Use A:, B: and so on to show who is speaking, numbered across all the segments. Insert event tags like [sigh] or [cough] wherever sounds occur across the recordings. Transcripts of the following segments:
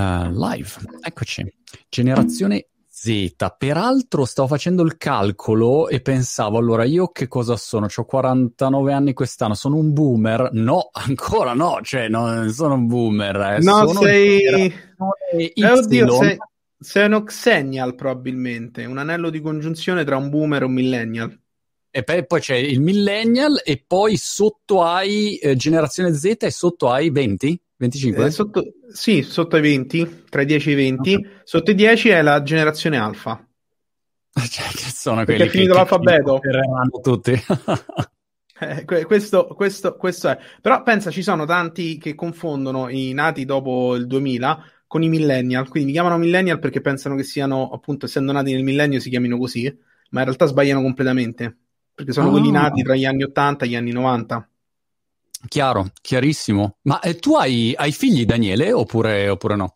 A: Uh, live, eccoci. Generazione Z. Peraltro stavo facendo il calcolo e pensavo, allora io che cosa sono? Ho 49 anni quest'anno, sono un boomer? No, ancora no, cioè non sono un boomer. Eh.
B: No, sono sei... Eh, oddio, sei... sei un Oxennial probabilmente, un anello di congiunzione tra un boomer e un millennial.
A: E poi c'è il millennial e poi sotto hai eh, generazione Z e sotto hai 20? 25?
B: Eh, sotto, sì, sotto i 20, tra i 10 e i 20. Okay. Sotto i 10 è la generazione alfa. [laughs]
A: Cioè, che sono quelli
B: Perché è finito che, l'alfabeto.
A: Che tutti. [laughs]
B: eh, questo, questo, questo è. Però pensa, ci sono tanti che confondono i nati dopo il 2000 con i millennial. Quindi mi chiamano millennial perché pensano che siano, appunto, essendo nati nel millennio, si chiamino così, ma in realtà sbagliano completamente. Perché sono oh. quelli nati tra gli anni 80 e gli anni 90.
A: Chiaro, chiarissimo. Ma eh, tu hai, hai, figli, Daniele, oppure, oppure no?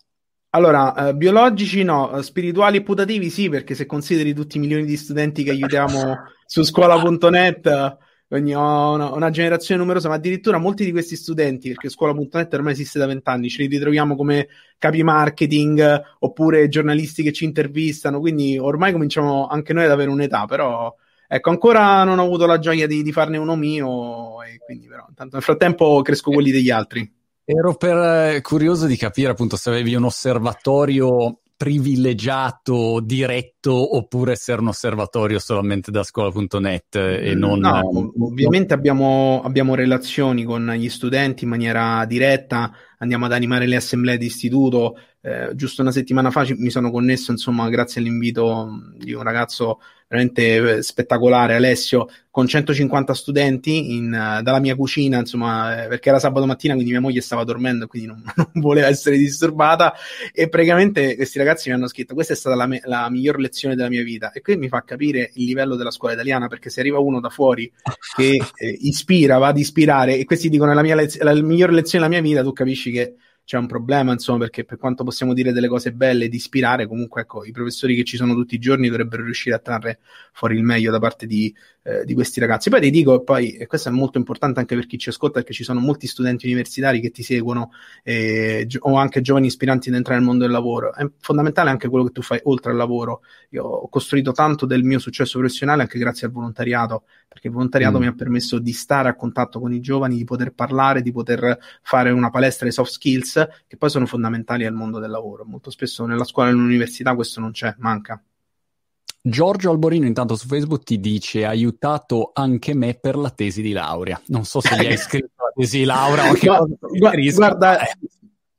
B: Allora, eh, biologici no, spirituali e putativi sì, perché se consideri tutti i milioni di studenti che aiutiamo [laughs] su scuola.net, ogni, ho una, una, generazione numerosa, ma addirittura molti di questi studenti, perché scuola.net ormai esiste da vent'anni, ce li ritroviamo come capi marketing oppure giornalisti che ci intervistano, quindi ormai cominciamo anche noi ad avere un'età, però Ecco, ancora non ho avuto la gioia di, di farne uno mio, e quindi però intanto nel frattempo cresco quelli degli altri.
A: Ero per, eh, curioso di capire appunto se avevi un osservatorio privilegiato, diretto, oppure essere un osservatorio solamente da scuola.net e mm, non...
B: No, ovviamente abbiamo, abbiamo relazioni con gli studenti in maniera diretta, andiamo ad animare le assemblee di istituto. Eh, giusto una settimana fa mi sono connesso, insomma, grazie all'invito di un ragazzo veramente eh, spettacolare, Alessio, con 150 studenti in, uh, dalla mia cucina, insomma, eh, perché era sabato mattina, quindi mia moglie stava dormendo, quindi non, [laughs] non, voleva essere disturbata. E praticamente questi ragazzi mi hanno scritto: Questa è stata la, me- la miglior lezione della mia vita. E qui mi fa capire il livello della scuola italiana, perché se arriva uno da fuori che eh, ispira, va ad ispirare, e questi dicono: È la, lez- la miglior lezione della mia vita, tu capisci che c'è un problema, insomma, perché per quanto possiamo dire delle cose belle di ispirare, comunque ecco, i professori che ci sono tutti i giorni dovrebbero riuscire a trarre fuori il meglio da parte di, eh, di questi ragazzi. Poi ti dico, poi, e questo è molto importante anche per chi ci ascolta, perché ci sono molti studenti universitari che ti seguono eh, o anche giovani ispiranti ad entrare nel mondo del lavoro. È fondamentale anche quello che tu fai oltre al lavoro. Io ho costruito tanto del mio successo professionale anche grazie al volontariato, perché il volontariato mm. mi ha permesso di stare a contatto con i giovani, di poter parlare, di poter fare una palestra di soft skills che poi sono fondamentali al mondo del lavoro. Molto spesso nella scuola e nell'università questo non c'è, manca.
A: Giorgio Alborino intanto su Facebook ti dice ha aiutato anche me per la tesi di laurea. Non so se gli hai scritto la tesi di laurea o [laughs] che no,
B: guarda,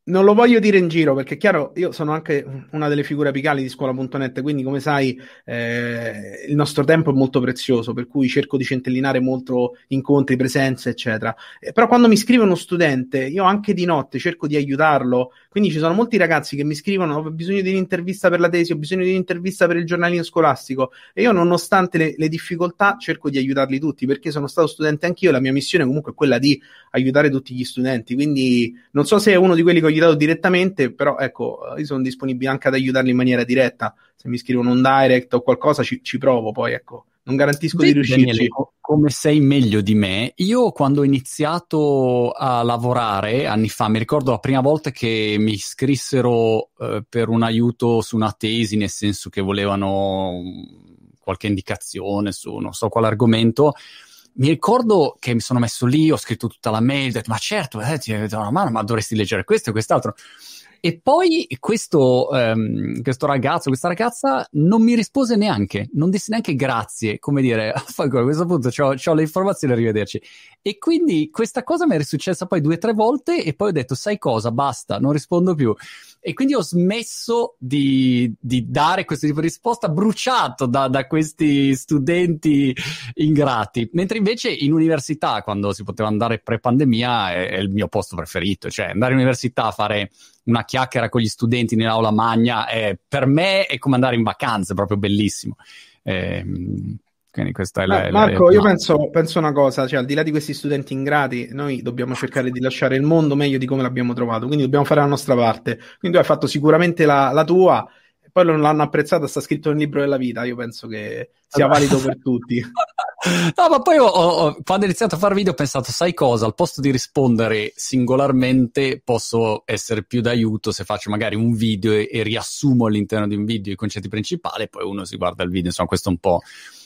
B: non lo voglio dire in giro perché è chiaro, io sono anche una delle figure apicali di scuola.net, quindi come sai eh, il nostro tempo è molto prezioso, per cui cerco di centellinare molto incontri, presenze, eccetera. Eh, però quando mi scrive uno studente, io anche di notte cerco di aiutarlo, quindi ci sono molti ragazzi che mi scrivono ho bisogno di un'intervista per la tesi, ho bisogno di un'intervista per il giornalino scolastico. E io nonostante le, le difficoltà cerco di aiutarli tutti perché sono stato studente anch'io la mia missione comunque è quella di aiutare tutti gli studenti, quindi non so se è uno di quelli che ho aiutato direttamente, però ecco, io sono disponibile anche ad aiutarli in maniera diretta. Se mi scrivono un direct o qualcosa, ci, ci provo poi, ecco. Non garantisco Beh, di riuscirci. Daniele,
A: come sei meglio di me, io quando ho iniziato a lavorare anni fa, mi ricordo la prima volta che mi iscrissero eh, per un aiuto su una tesi, nel senso che volevano qualche indicazione su non so quale argomento, mi ricordo che mi sono messo lì, ho scritto tutta la mail, ho detto, ma certo, eh, ti do una mano, ma dovresti leggere questo e quest'altro. E poi questo, um, questo ragazzo, questa ragazza non mi rispose neanche, non disse neanche grazie, come dire, [laughs] a questo punto ho le informazioni, arrivederci. E quindi questa cosa mi è risuccessa poi due o tre volte e poi ho detto, sai cosa, basta, non rispondo più. E quindi ho smesso di, di dare questo tipo di risposta bruciato da, da, questi studenti ingrati. Mentre invece in università, quando si poteva andare pre-pandemia, è, è il mio posto preferito. Cioè andare in università a fare una chiacchiera con gli studenti nell'aula magna, è, per me è come andare in vacanza, è proprio bellissimo. Eh, quindi questa è la,
B: eh, Marco, la... io penso, penso, una cosa, cioè al di là di questi studenti ingrati, noi dobbiamo cercare di lasciare il mondo meglio di come l'abbiamo trovato, quindi dobbiamo fare la nostra parte. Quindi tu hai fatto sicuramente la, la tua, poi non l'hanno apprezzata, sta scritto nel libro della vita, io penso che sia valido [laughs] per tutti. [laughs]
A: No, ma poi ho, ho, quando ho iniziato a fare video ho pensato, sai cosa? Al posto di rispondere singolarmente posso essere più d'aiuto se faccio magari un video e, e riassumo all'interno di un video i concetti principali e poi uno si guarda il video, insomma questo è un po'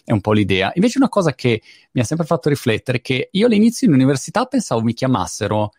A: è un po' l'idea. Invece una cosa che mi ha sempre fatto riflettere è che io all'inizio in università pensavo mi chiamassero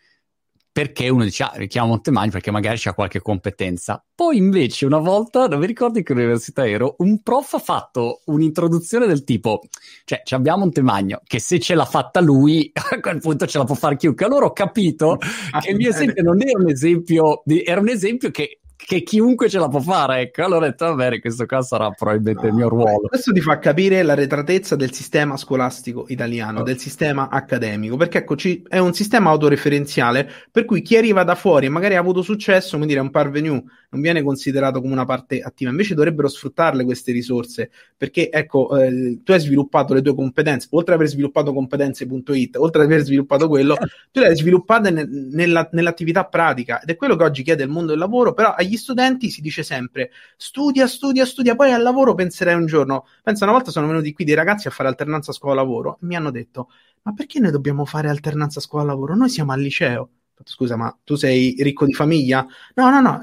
A: perché uno dice, ah, richiamo Montemagno perché magari c'ha qualche competenza. Poi invece una volta, non mi ricordo in che università ero, un prof ha fatto un'introduzione del tipo, cioè abbiamo Montemagno, che se ce l'ha fatta lui, [laughs] a quel punto ce la può fare chiunque. Allora ho capito [laughs] ah, che il mio esempio non era un esempio, di, era un esempio che che chiunque ce la può fare, ecco. Allora ho detto, va bene, questo qua sarà probabilmente no, il mio ruolo.
B: Questo ti fa capire la retratezza del sistema scolastico italiano, oh. del sistema accademico, perché ecco, ci, è un sistema autoreferenziale per cui chi arriva da fuori e magari ha avuto successo, come dire, è un parvenu, non viene considerato come una parte attiva, invece dovrebbero sfruttarle queste risorse, perché ecco, eh, tu hai sviluppato le tue competenze, oltre ad aver sviluppato competenze.it, oltre ad aver sviluppato quello, tu le hai sviluppate ne- nella, nell'attività pratica ed è quello che oggi chiede il mondo del lavoro, però agli studenti si dice sempre studia, studia, studia, poi al lavoro penserai un giorno. Pensa, una volta sono venuti qui dei ragazzi a fare alternanza scuola-lavoro e mi hanno detto ma perché noi dobbiamo fare alternanza scuola-lavoro? Noi siamo al liceo. Scusa, ma tu sei ricco di famiglia? No, no, no,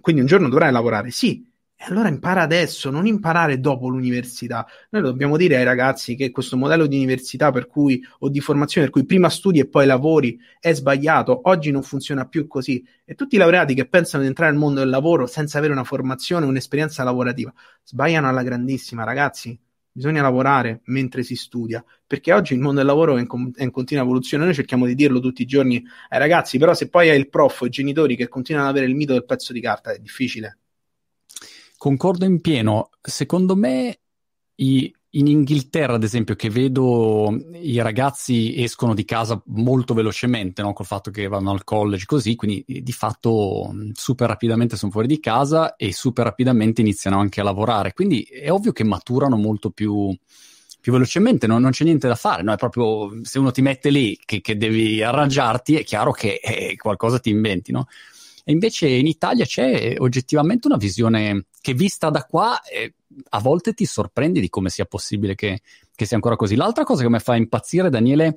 B: quindi un giorno dovrai lavorare, sì. E allora impara adesso, non imparare dopo l'università. Noi dobbiamo dire ai ragazzi che questo modello di università per cui, o di formazione per cui prima studi e poi lavori è sbagliato. Oggi non funziona più così. E tutti i laureati che pensano di entrare nel mondo del lavoro senza avere una formazione, un'esperienza lavorativa, sbagliano alla grandissima, ragazzi. Bisogna lavorare mentre si studia, perché oggi il mondo del lavoro è in, com- è in, continua evoluzione. Noi cerchiamo di dirlo tutti i giorni ai ragazzi, però se poi hai il prof o i genitori che continuano ad avere il mito del pezzo di carta, è difficile.
A: Concordo in pieno. Secondo me i, in Inghilterra, ad esempio, che vedo i ragazzi escono di casa molto velocemente, no? col fatto che vanno al college così, quindi di fatto super rapidamente sono fuori di casa e super rapidamente iniziano anche a lavorare. Quindi è ovvio che maturano molto più, più velocemente, no? non c'è niente da fare, no? è proprio se uno ti mette lì che, che devi arrangiarti, è chiaro che eh, qualcosa ti inventi, no? E invece in Italia c'è oggettivamente una visione che vista da qua eh, a volte ti sorprendi di come sia possibile che, che sia ancora così. L'altra cosa che mi fa impazzire, Daniele,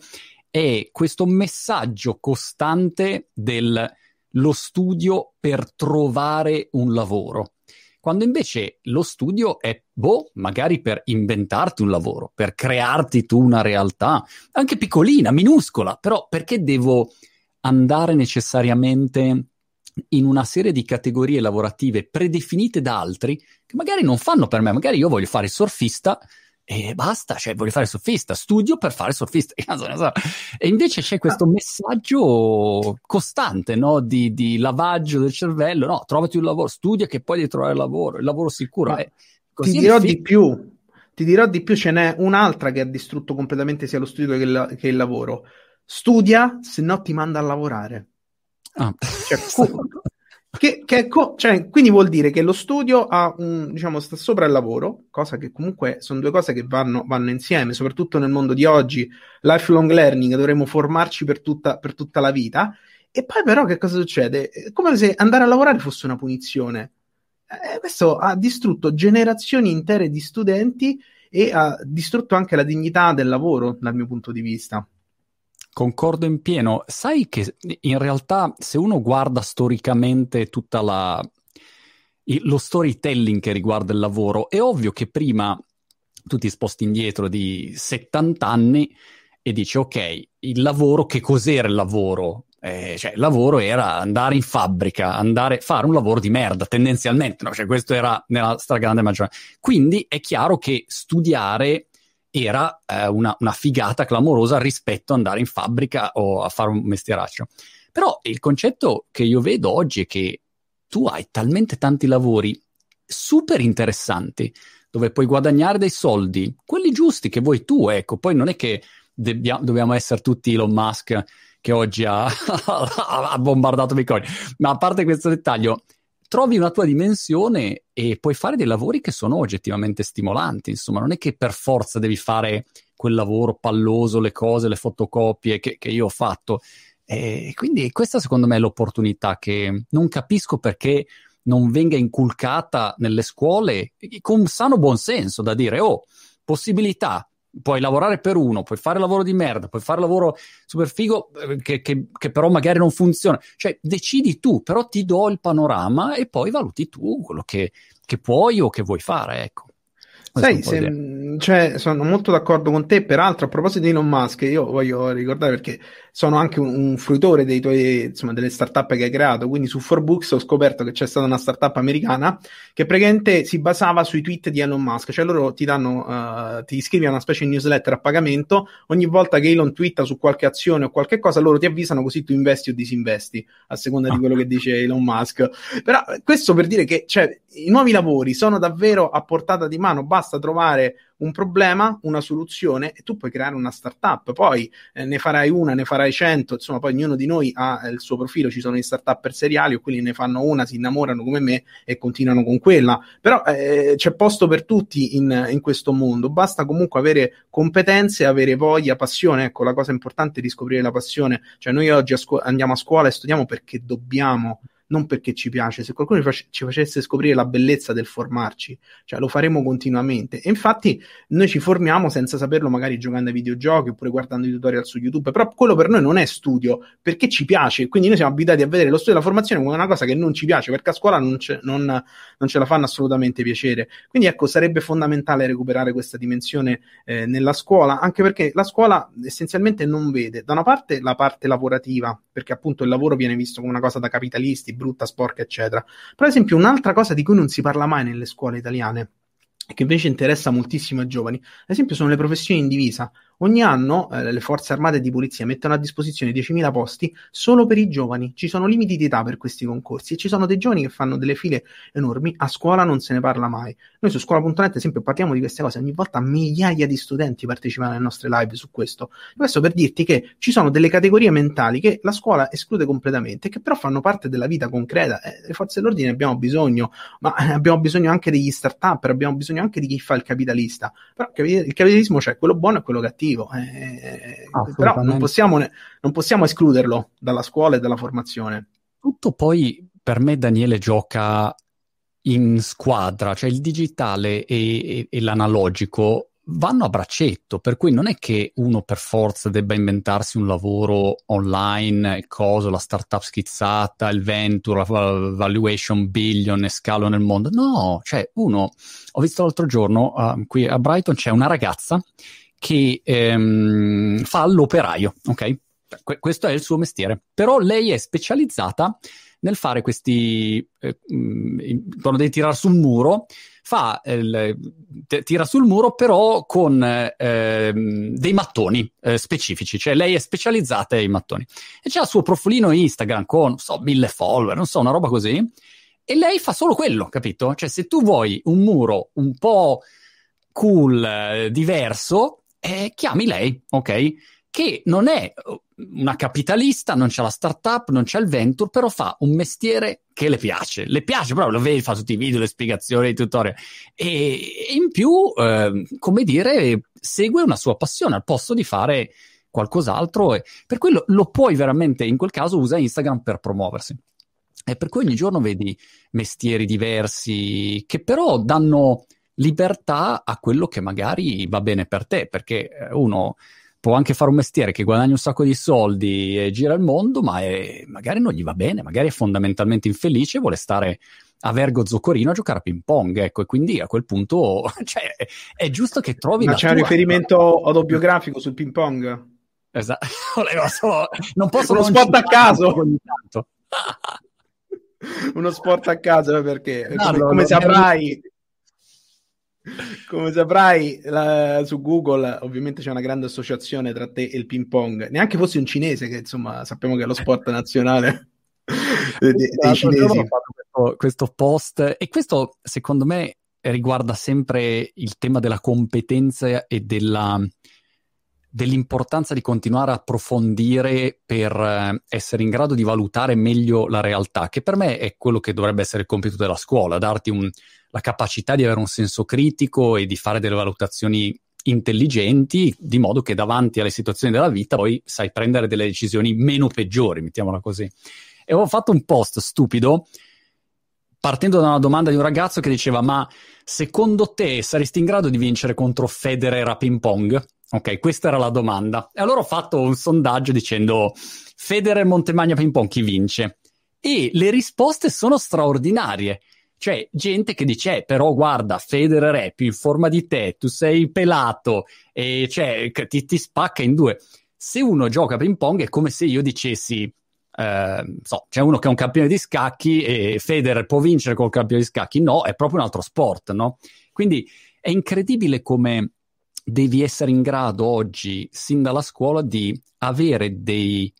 A: è questo messaggio costante del lo studio per trovare un lavoro. Quando invece lo studio è, boh, magari per inventarti un lavoro, per crearti tu una realtà, anche piccolina, minuscola, però perché devo andare necessariamente in una serie di categorie lavorative predefinite da altri che magari non fanno per me, magari io voglio fare surfista e basta, cioè voglio fare surfista, studio per fare surfista. [laughs] E invece c'è questo messaggio costante no? di, di, lavaggio del cervello, no, trovati un lavoro, studia che poi devi trovare lavoro, il lavoro sicuro.
B: Eh, ti dirò di più, ti dirò di più, ce n'è un'altra che ha distrutto completamente sia lo studio che, la, che il lavoro. Studia, se no ti manda a lavorare. Ah. Cioè, [laughs] che, che co- cioè, quindi vuol dire che lo studio ha un, diciamo, sta sopra il lavoro, cosa che comunque sono due cose che vanno, vanno insieme, soprattutto nel mondo di oggi, lifelong learning, dovremmo formarci per tutta, per tutta la vita. E poi però che cosa succede? È come se andare a lavorare fosse una punizione. Eh, questo ha distrutto generazioni intere di studenti e ha distrutto anche la dignità del lavoro, dal mio punto di vista.
A: Concordo in pieno. Sai che in realtà se uno guarda storicamente tutta la lo storytelling che riguarda il lavoro, è ovvio che prima tu ti sposti indietro di 70 anni e dici ok, il lavoro, che cos'era il lavoro? Eh, cioè, il lavoro era andare in fabbrica, andare a fare un lavoro di merda, tendenzialmente, no? Cioè, questo era nella stragrande maggioranza. Quindi è chiaro che studiare era eh, una, una, figata clamorosa rispetto ad andare in fabbrica o a fare un mestieraccio. Però il concetto che io vedo oggi è che tu hai talmente tanti lavori super interessanti dove puoi guadagnare dei soldi, quelli giusti che vuoi tu, ecco, poi non è che debbia, dobbiamo essere tutti Elon Musk che oggi [laughs] ha, ha bombardato Bitcoin, ma a parte questo dettaglio, trovi una tua dimensione e puoi fare dei lavori che sono oggettivamente stimolanti. Insomma, non è che per forza devi fare quel lavoro palloso, le cose, le fotocopie che, che io ho fatto. E quindi questa secondo me è l'opportunità che non capisco perché non venga inculcata nelle scuole con sano buonsenso da dire oh, possibilità, puoi lavorare per uno, puoi fare lavoro di merda, puoi fare lavoro super figo eh, che, che, che, però magari non funziona. Cioè, decidi tu, però ti do il panorama e poi valuti tu quello che, che puoi o che vuoi fare, ecco.
B: Sai, se, cioè, sono molto d'accordo con te. Peraltro, a proposito di Elon Musk, io voglio ricordare perché sono anche un, un fruitore dei tuoi, insomma, delle startup che hai creato. Quindi su 4Books ho scoperto che c'è stata una startup americana che praticamente si basava sui tweet di Elon Musk. Cioè loro ti danno, uh, ti iscrivi a una specie di newsletter a pagamento. Ogni volta che Elon twitta su qualche azione o qualche cosa, loro ti avvisano così tu investi o disinvesti, a seconda di [laughs] quello che dice Elon Musk. Però questo per dire che cioè, i nuovi lavori sono davvero a portata di mano, basta trovare un problema, una soluzione e tu puoi creare una startup. Poi eh, ne farai una, ne farai cento, insomma, poi ognuno di noi ha eh, il suo profilo. Ci sono gli startup seriali o quelli ne fanno una, si innamorano come me e continuano con quella. Però eh, c'è posto per tutti in, in, questo mondo. Basta comunque avere competenze, avere voglia, passione. Ecco, la cosa importante è riscoprire la passione. Cioè, noi oggi a scu- andiamo a scuola e studiamo perché dobbiamo non perché ci piace. Se qualcuno ci facesse scoprire la bellezza del formarci, cioè lo faremo continuamente. E infatti noi ci formiamo senza saperlo, magari giocando ai videogiochi oppure guardando i tutorial su YouTube. Però quello per noi non è studio perché ci piace. Quindi noi siamo abituati a vedere lo studio della formazione come una cosa che non ci piace perché a scuola non, non, non ce la fanno assolutamente piacere. Quindi ecco, sarebbe fondamentale recuperare questa dimensione eh, nella scuola, anche perché la scuola essenzialmente non vede da una parte la parte lavorativa, perché appunto il lavoro viene visto come una cosa da capitalisti brutta, sporca, eccetera. Per esempio, un'altra cosa di cui non si parla mai nelle scuole italiane, che invece interessa moltissimo ai giovani, ad esempio, sono le professioni in divisa. Ogni anno eh, le forze armate di polizia mettono a disposizione 10.000 posti solo per i giovani. Ci sono limiti di età per questi concorsi e ci sono dei giovani che fanno delle file enormi. A scuola non se ne parla mai. Noi su scuola.net, ad esempio, parliamo di queste cose. Ogni volta migliaia di studenti partecipano alle nostre live su questo. Questo per dirti che ci sono delle categorie mentali che la scuola esclude completamente, che però fanno parte della vita concreta. Eh, le forze dell'ordine abbiamo bisogno, ma eh, abbiamo bisogno anche degli start-up, abbiamo bisogno anche di chi fa il capitalista. Però il capitalismo c'è quello buono e quello cattivo cattivo. Eh, però non possiamo, non possiamo escluderlo dalla scuola e dalla formazione.
A: Tutto poi per me Daniele gioca in squadra, cioè il digitale e, e, e, l'analogico vanno a braccetto, per cui non è che uno per forza debba inventarsi un lavoro online, il coso, la startup schizzata, il venture, la valuation billion e scalo nel mondo. No, cioè uno, ho visto l'altro giorno, uh, qui a Brighton c'è una ragazza che ehm, fa l'operaio, ok? Que- questo è il suo mestiere. Però lei è specializzata nel fare questi, eh, quando devi tirare sul muro, fa, eh, tira sul muro però con eh, dei mattoni eh, specifici, cioè lei è specializzata in mattoni. E c'è il suo profilino Instagram con, non so, mille follower, non so, una roba così, e lei fa solo quello, capito? Cioè se tu vuoi un muro un po' cool, eh, diverso, eh, chiami lei, ok? Che non è uh, una capitalista, non c'è la startup, non c'è il venture, però fa un mestiere che le piace. Le piace, però lo vedi, fa tutti i video, le spiegazioni, i tutorial. E, in più, eh, come dire, segue una sua passione al posto di fare qualcos'altro. E per cui lo, lo puoi veramente, in quel caso, usa Instagram per promuoversi. E per cui ogni giorno vedi mestieri diversi che però danno libertà a quello che magari va bene per te, perché eh, uno può anche fare un mestiere che guadagna un sacco di soldi e gira il mondo, ma è, magari non gli va bene, magari è fondamentalmente infelice e vuole stare a Vergo Zoccorino a giocare a ping pong, ecco, e quindi a quel punto [laughs] cioè, è giusto che trovi...
B: Ma c'è un riferimento autobiografico sul ping pong?
A: Esatto, [laughs] non posso
B: uno spot a caso. [laughs] uno sport a caso perché? No, come, no, come saprai come saprai, la, su Google ovviamente c'è una grande associazione tra te e il ping pong. Neanche fossi un cinese, che insomma sappiamo che è lo sport nazionale [laughs] dei, dei cinesi.
A: Questo, questo post, e questo secondo me riguarda sempre il tema della competenza e della, dell'importanza di continuare a approfondire per eh, essere in grado di valutare meglio la realtà, che per me è quello che dovrebbe essere il compito della scuola, darti un, la capacità di avere un senso critico e di fare delle valutazioni intelligenti, di modo che davanti alle situazioni della vita poi sai prendere delle decisioni meno peggiori, mettiamola così. E ho fatto un post stupido partendo da una domanda di un ragazzo che diceva ma secondo te saresti in grado di vincere contro Federer a ping pong? Ok, questa era la domanda. E allora ho fatto un sondaggio dicendo Federer Montemagna ping pong chi vince? E le risposte sono straordinarie. Cioè, gente che dice, eh, però guarda, Federer è più in forma di te, tu sei pelato, e cioè, ti, ti spacca in due. Se uno gioca ping pong è come se io dicessi, eh, so, c'è uno che è un campione di scacchi e Federer può vincere col campione di scacchi. No, è proprio un altro sport, no? Quindi è incredibile come devi essere in grado oggi, sin dalla scuola, di avere dei,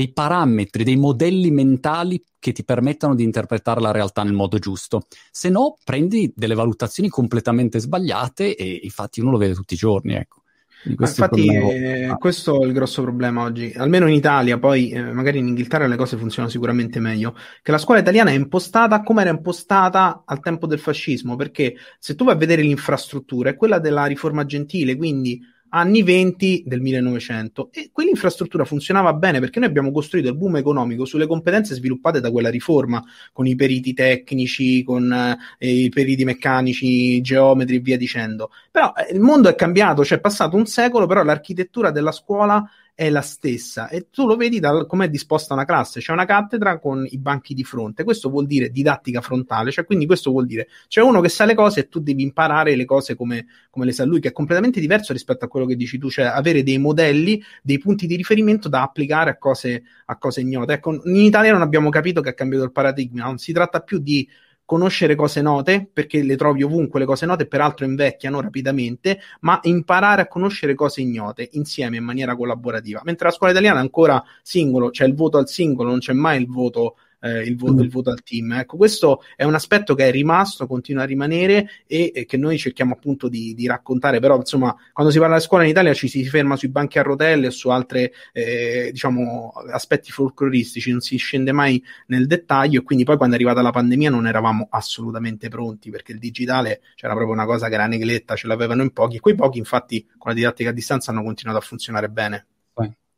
A: dei parametri, dei modelli mentali che ti permettano di interpretare la realtà nel modo giusto. Se no, prendi delle valutazioni completamente sbagliate e infatti uno lo vede tutti i giorni, ecco.
B: Infatti, eh, questo è il grosso problema oggi, almeno in Italia, poi eh, magari in Inghilterra le cose funzionano sicuramente meglio. Che la scuola italiana è impostata come era impostata al tempo del fascismo, perché se tu vai a vedere l'infrastruttura, è quella della riforma gentile, quindi anni 20 del 1900 e quell'infrastruttura funzionava bene perché noi abbiamo costruito il boom economico sulle competenze sviluppate da quella riforma, con i periti tecnici, con eh, i periti meccanici, geometri e via dicendo. Però eh, il mondo è cambiato, cioè è passato un secolo, però l'architettura della scuola è la stessa. E tu lo vedi da come è disposta una classe, c'è una cattedra con i banchi di fronte, questo vuol dire didattica frontale, cioè quindi questo vuol dire c'è uno che sa le cose e tu devi imparare le cose come, come le sa lui, che è completamente diverso rispetto a quello che dici tu, cioè avere dei modelli, dei punti di riferimento da applicare a cose, a cose ignote. Ecco, in Italia non abbiamo capito che ha cambiato il paradigma, non si tratta più di conoscere cose note, perché le trovi ovunque le cose note, peraltro invecchiano rapidamente, ma imparare a conoscere cose ignote insieme in maniera collaborativa. Mentre la scuola italiana è ancora singolo, c'è il voto al singolo, non c'è mai il voto eh, il, voto, mm. il, voto, al team. Ecco, questo è un aspetto che è rimasto, continua a rimanere e, e che noi cerchiamo appunto di, di, raccontare, però insomma quando si parla di scuola in Italia ci si ferma sui banchi a rotelle o su altri eh, diciamo aspetti folcloristici, non si scende mai nel dettaglio e quindi poi quando è arrivata la pandemia non eravamo assolutamente pronti perché il digitale c'era proprio una cosa che era negletta, ce l'avevano in pochi e quei pochi infatti con la didattica a distanza hanno continuato a funzionare bene.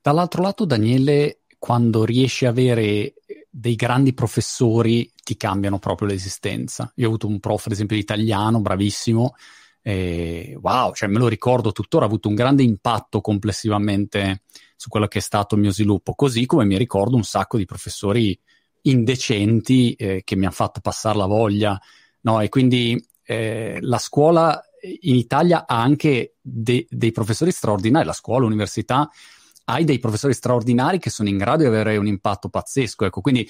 A: Dall'altro lato Daniele quando riesci a avere dei grandi professori ti cambiano proprio l'esistenza. Io ho avuto un prof, ad esempio, italiano, bravissimo, e wow, cioè me lo ricordo tuttora, ha avuto un grande impatto complessivamente su quello che è stato il mio sviluppo, così come mi ricordo un sacco di professori indecenti eh, che mi hanno fatto passare la voglia, no? E quindi eh, la scuola in Italia ha anche de- dei professori straordinari, la scuola, l'università, hai dei professori straordinari che sono in grado di avere un impatto pazzesco. Ecco, quindi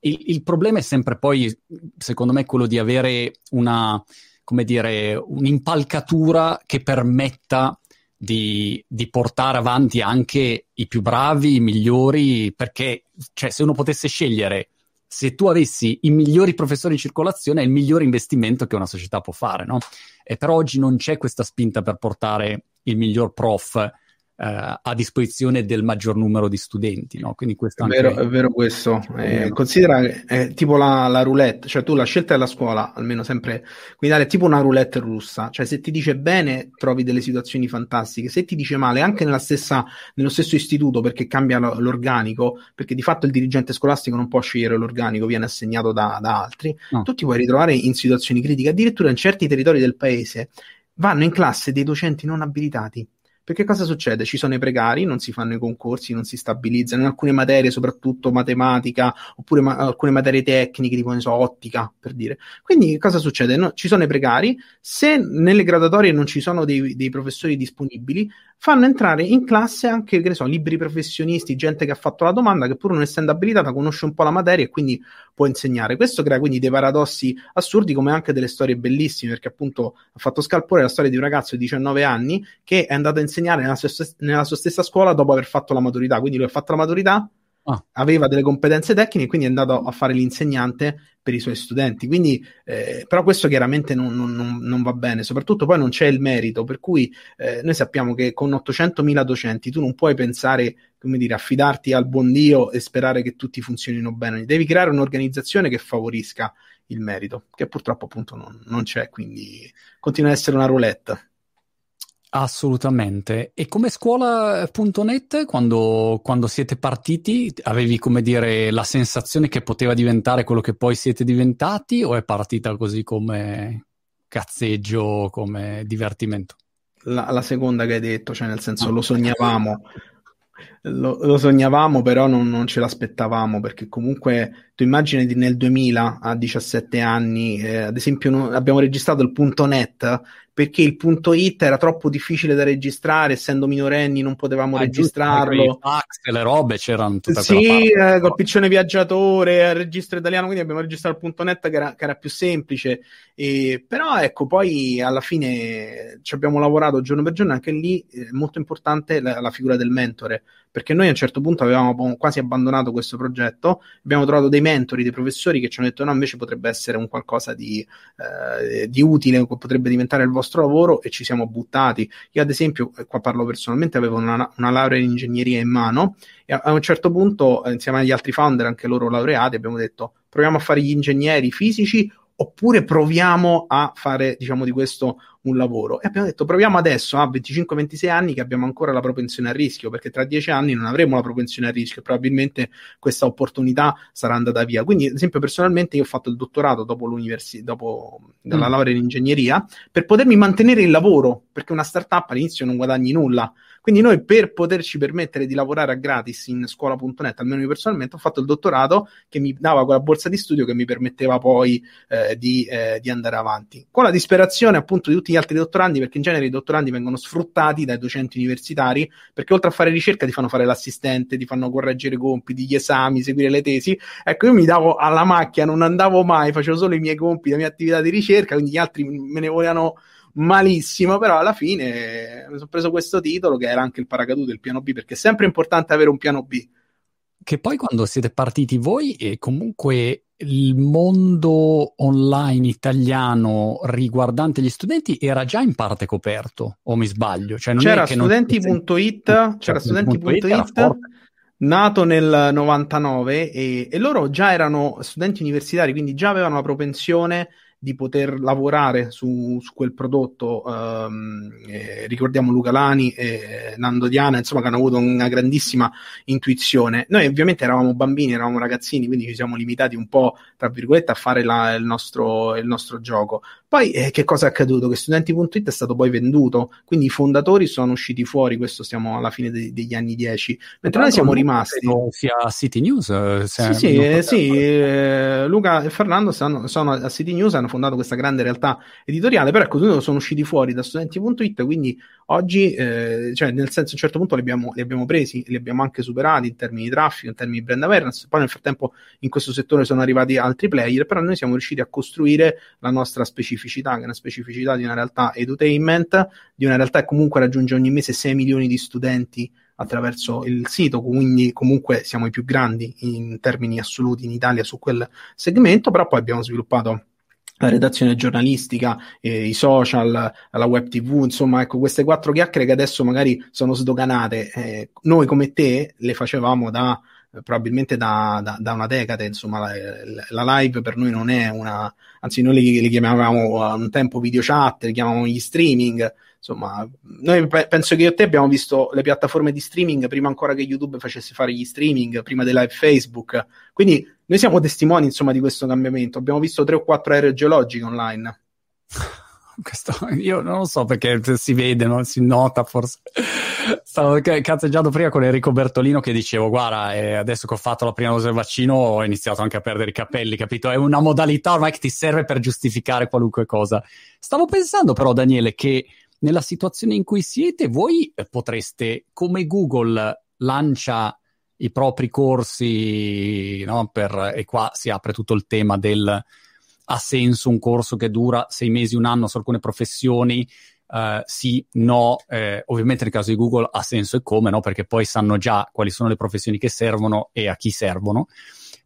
A: il, il problema è sempre poi, secondo me, quello di avere una, come dire, un'impalcatura che permetta di, di, portare avanti anche i più bravi, i migliori, perché cioè, se uno potesse scegliere, se tu avessi i migliori professori in circolazione, è il migliore investimento che una società può fare, no? E però oggi non c'è questa spinta per portare il miglior prof Uh, a disposizione del maggior numero di studenti. No? Quindi questo
B: è, vero, è vero questo. Eh, considera è tipo la, la, roulette, cioè tu la scelta della scuola, almeno sempre, quindi è tipo una roulette russa, cioè se ti dice bene trovi delle situazioni fantastiche, se ti dice male anche stessa, nello stesso istituto perché cambia l'organico, perché di fatto il dirigente scolastico non può scegliere l'organico, viene assegnato da, da altri, no. tu ti puoi ritrovare in situazioni critiche, addirittura in certi territori del paese vanno in classe dei docenti non abilitati perché cosa succede? Ci sono i precari, non si fanno i concorsi, non si stabilizzano in alcune materie, soprattutto matematica, oppure ma- alcune materie tecniche, tipo so, ottica, per dire. Quindi cosa succede? No, ci sono i precari, se nelle graduatorie non ci sono dei, dei professori disponibili, fanno entrare in classe anche, che ne so, libri professionisti, gente che ha fatto la domanda, che pur non essendo abilitata conosce un po' la materia e quindi può insegnare. Questo crea quindi dei paradossi assurdi come anche delle storie bellissime, perché appunto ha fatto scalpore la storia di un ragazzo di 19 anni che è andato a insegnare nella sua, nella sua stessa scuola dopo aver fatto la maturità. Quindi lui ha fatto la maturità, Ah. aveva delle competenze tecniche, quindi è andato a fare l'insegnante per i suoi studenti. Quindi, eh, però questo chiaramente non, non, non, va bene, soprattutto poi non c'è il merito, per cui eh, noi sappiamo che con 800.000 docenti tu non puoi pensare, come dire, affidarti al buon Dio e sperare che tutti funzionino bene, devi creare un'organizzazione che favorisca il merito, che purtroppo appunto non, non c'è, quindi continua ad essere una roulette.
A: Assolutamente. E come scuola.net, quando, quando siete partiti, avevi come dire la sensazione che poteva diventare quello che poi siete diventati o è partita così come cazzeggio, come divertimento?
B: La, la seconda che hai detto, cioè nel senso lo sognavamo. Lo, lo, sognavamo, però non, non, ce l'aspettavamo perché comunque tu immagini nel 2000 a 17 anni, eh, ad esempio, no, abbiamo registrato il punto net perché il punto it era troppo difficile da registrare, essendo minorenni non potevamo ah, registrarlo. I
A: fax le robe c'erano tutte
B: Sì, eh, col piccione viaggiatore, il registro italiano, quindi abbiamo registrato il punto net che era, che era più semplice. E, però ecco, poi alla fine ci abbiamo lavorato giorno per giorno, anche lì è eh, molto importante la, la figura del mentore, perché noi a un certo punto avevamo quasi abbandonato questo progetto, abbiamo trovato dei mentori, dei professori che ci hanno detto no, invece potrebbe essere un qualcosa di, eh, di utile, potrebbe diventare il vostro lavoro e ci siamo buttati. Io, ad esempio, qua parlo personalmente, avevo una, una laurea in ingegneria in mano e a, a un certo punto, eh, insieme agli altri founder, anche loro laureati, abbiamo detto proviamo a fare gli ingegneri fisici oppure proviamo a fare, diciamo, di questo un lavoro. E abbiamo detto, proviamo adesso, a 25-26 anni, che abbiamo ancora la propensione a rischio, perché tra 10 anni non avremo la propensione a rischio e probabilmente questa opportunità sarà andata via. Quindi, ad esempio, personalmente io ho fatto il dottorato dopo l'università, dopo la mm. laurea in ingegneria, per potermi mantenere il lavoro, perché una startup all'inizio non guadagni nulla. Quindi noi per poterci permettere di lavorare a gratis in scuola.net, almeno io personalmente, ho fatto il dottorato che mi dava quella borsa di studio che mi permetteva poi eh, di, eh, di, andare avanti. Con la disperazione appunto di tutti gli altri dottorandi, perché in genere i dottorandi vengono sfruttati dai docenti universitari, perché oltre a fare ricerca ti fanno fare l'assistente, ti fanno correggere i compiti, gli esami, seguire le tesi. Ecco, io mi davo alla macchia, non andavo mai, facevo solo i miei compiti, la mia attività di ricerca, quindi gli altri me ne volevano malissimo, però alla fine mi sono preso questo titolo che era anche il paracadute, il piano B, perché è sempre importante avere un piano B.
A: Che poi quando siete partiti voi e comunque il mondo online italiano riguardante gli studenti era già in parte coperto, o mi sbaglio?
B: Cioè c'era studenti.it, c'era, c'era studenti.it nato nel 99 e, e, loro già erano studenti universitari, quindi già avevano la propensione di poter lavorare su, su quel prodotto. Um, eh, ricordiamo Luca Lani e Nando Diana, insomma, che hanno avuto una grandissima intuizione. Noi ovviamente eravamo bambini, eravamo ragazzini, quindi ci siamo limitati un po', tra virgolette, a fare la, il, nostro, il nostro gioco. Poi eh, che cosa è accaduto? Che Studenti.it è stato poi venduto, quindi i fondatori sono usciti fuori, questo stiamo alla fine de- degli anni 10, mentre noi siamo rimasti...
A: Sia a City News?
B: Eh, sì, sì, eh, sì eh, Luca e Fernando sono, sono, a City News, hanno fondato questa grande realtà editoriale, però ecco, sono usciti fuori da Studenti.it, quindi oggi, eh, cioè nel senso a un certo punto li abbiamo, li abbiamo presi, li abbiamo anche superati in termini di traffico, in termini di brand awareness, poi nel frattempo in questo settore sono arrivati altri player, però noi siamo riusciti a costruire la nostra specifica specificità, che è una specificità di una realtà edutainment, di una realtà che comunque raggiunge ogni mese 6 milioni di studenti attraverso il sito, quindi comunque siamo i più grandi in termini assoluti in Italia su quel segmento, però poi abbiamo sviluppato la redazione giornalistica, eh, i social, la web tv, insomma, ecco, queste quattro chiacchiere che adesso magari sono sdoganate, eh, noi come te le facevamo da probabilmente da, da, da, una decade, insomma, la, la, live per noi non è una, anzi noi li, li chiamavamo a un tempo video chat, li chiamavamo gli streaming, insomma, noi pe- penso che io e te abbiamo visto le piattaforme di streaming prima ancora che YouTube facesse fare gli streaming, prima dei live Facebook, quindi noi siamo testimoni, insomma, di questo cambiamento, abbiamo visto tre o quattro aeree geologiche online. [laughs]
A: Questo, [laughs] io non lo so perché si vede, non si nota forse. Stavo cazzeggiando prima con Enrico Bertolino che dicevo: Guarda, eh, adesso che ho fatto la prima dose del vaccino ho iniziato anche a perdere i capelli, capito? È una modalità ormai che ti serve per giustificare qualunque cosa. Stavo pensando, però, Daniele, che nella situazione in cui siete, voi potreste, come Google lancia i propri corsi, no? per, e qua si apre tutto il tema del ha senso un corso che dura sei mesi, un anno su alcune professioni? Uh, sì, no, eh, ovviamente nel caso di Google ha senso e come, no? Perché poi sanno già quali sono le professioni che servono e a chi servono.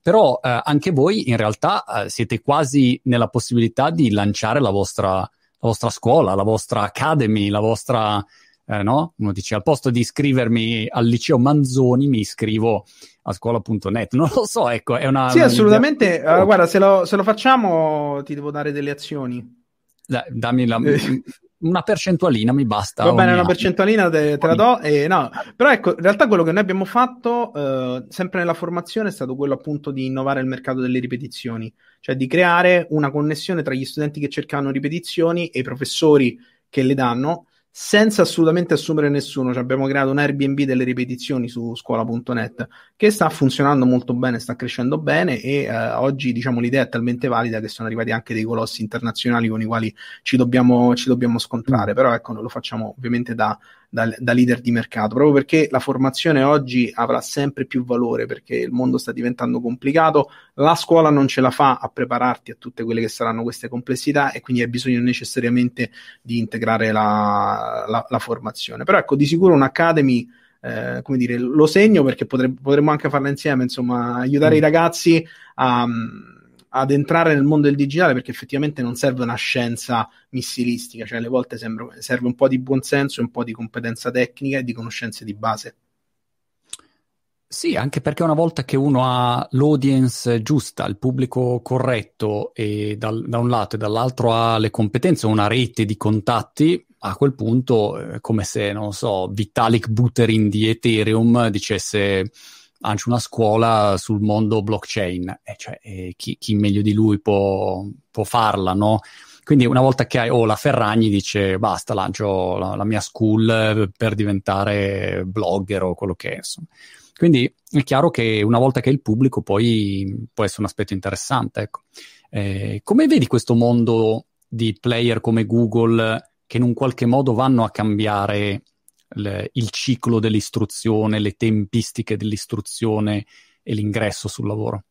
A: Però uh, anche voi in realtà uh, siete quasi nella possibilità di lanciare la vostra, la vostra scuola, la vostra academy, la vostra eh, no? Uno dice al posto di iscrivermi al liceo Manzoni mi iscrivo a scuola.net. Non lo so, ecco, è una...
B: Sì, assolutamente. Uh, guarda, se lo, se lo, facciamo ti devo dare delle azioni.
A: Da, dammi la... una percentualina mi basta.
B: Va bene, una percentualina te, te la do. E, no. Però ecco, in realtà quello che noi abbiamo fatto, eh, sempre nella formazione, è stato quello appunto di innovare il mercato delle ripetizioni, cioè di creare una connessione tra gli studenti che cercano ripetizioni e i professori che le danno senza assolutamente assumere nessuno. Cioè abbiamo creato un Airbnb delle ripetizioni su scuola.net che sta funzionando molto bene, sta crescendo bene e eh, oggi diciamo l'idea è talmente valida che sono arrivati anche dei colossi internazionali con i quali ci dobbiamo, ci dobbiamo scontrare. Però ecco, lo facciamo ovviamente da, da, da, leader di mercato, proprio perché la formazione oggi avrà sempre più valore perché il mondo sta diventando complicato, la scuola non ce la fa a prepararti a tutte quelle che saranno queste complessità e quindi hai bisogno necessariamente di integrare la, la, la formazione. Però ecco, di sicuro un'Academy eh, come dire, lo segno perché potremmo, potremmo anche farla insieme, insomma, aiutare mm. i ragazzi a, ad entrare nel mondo del digitale perché effettivamente non serve una scienza missilistica, cioè alle volte sembra, serve un po' di buonsenso, un po' di competenza tecnica e di conoscenze di base.
A: Sì, anche perché una volta che uno ha l'audience giusta, il pubblico corretto e dal, da un lato e dall'altro ha le competenze, una rete di contatti, a quel punto è come se, non so, Vitalik Buterin di Ethereum dicesse anzi una scuola sul mondo blockchain, e cioè e chi, chi, meglio di lui può, può farla, no? Quindi una volta che hai, oh, la Ferragni dice basta, lancio la, la, mia school per diventare blogger o quello che è, insomma. Quindi è chiaro che una volta che è il pubblico poi può essere un aspetto interessante, ecco. Eh, come vedi questo mondo di player come Google che in un qualche modo vanno a cambiare le, il ciclo dell'istruzione, le tempistiche dell'istruzione e l'ingresso sul lavoro?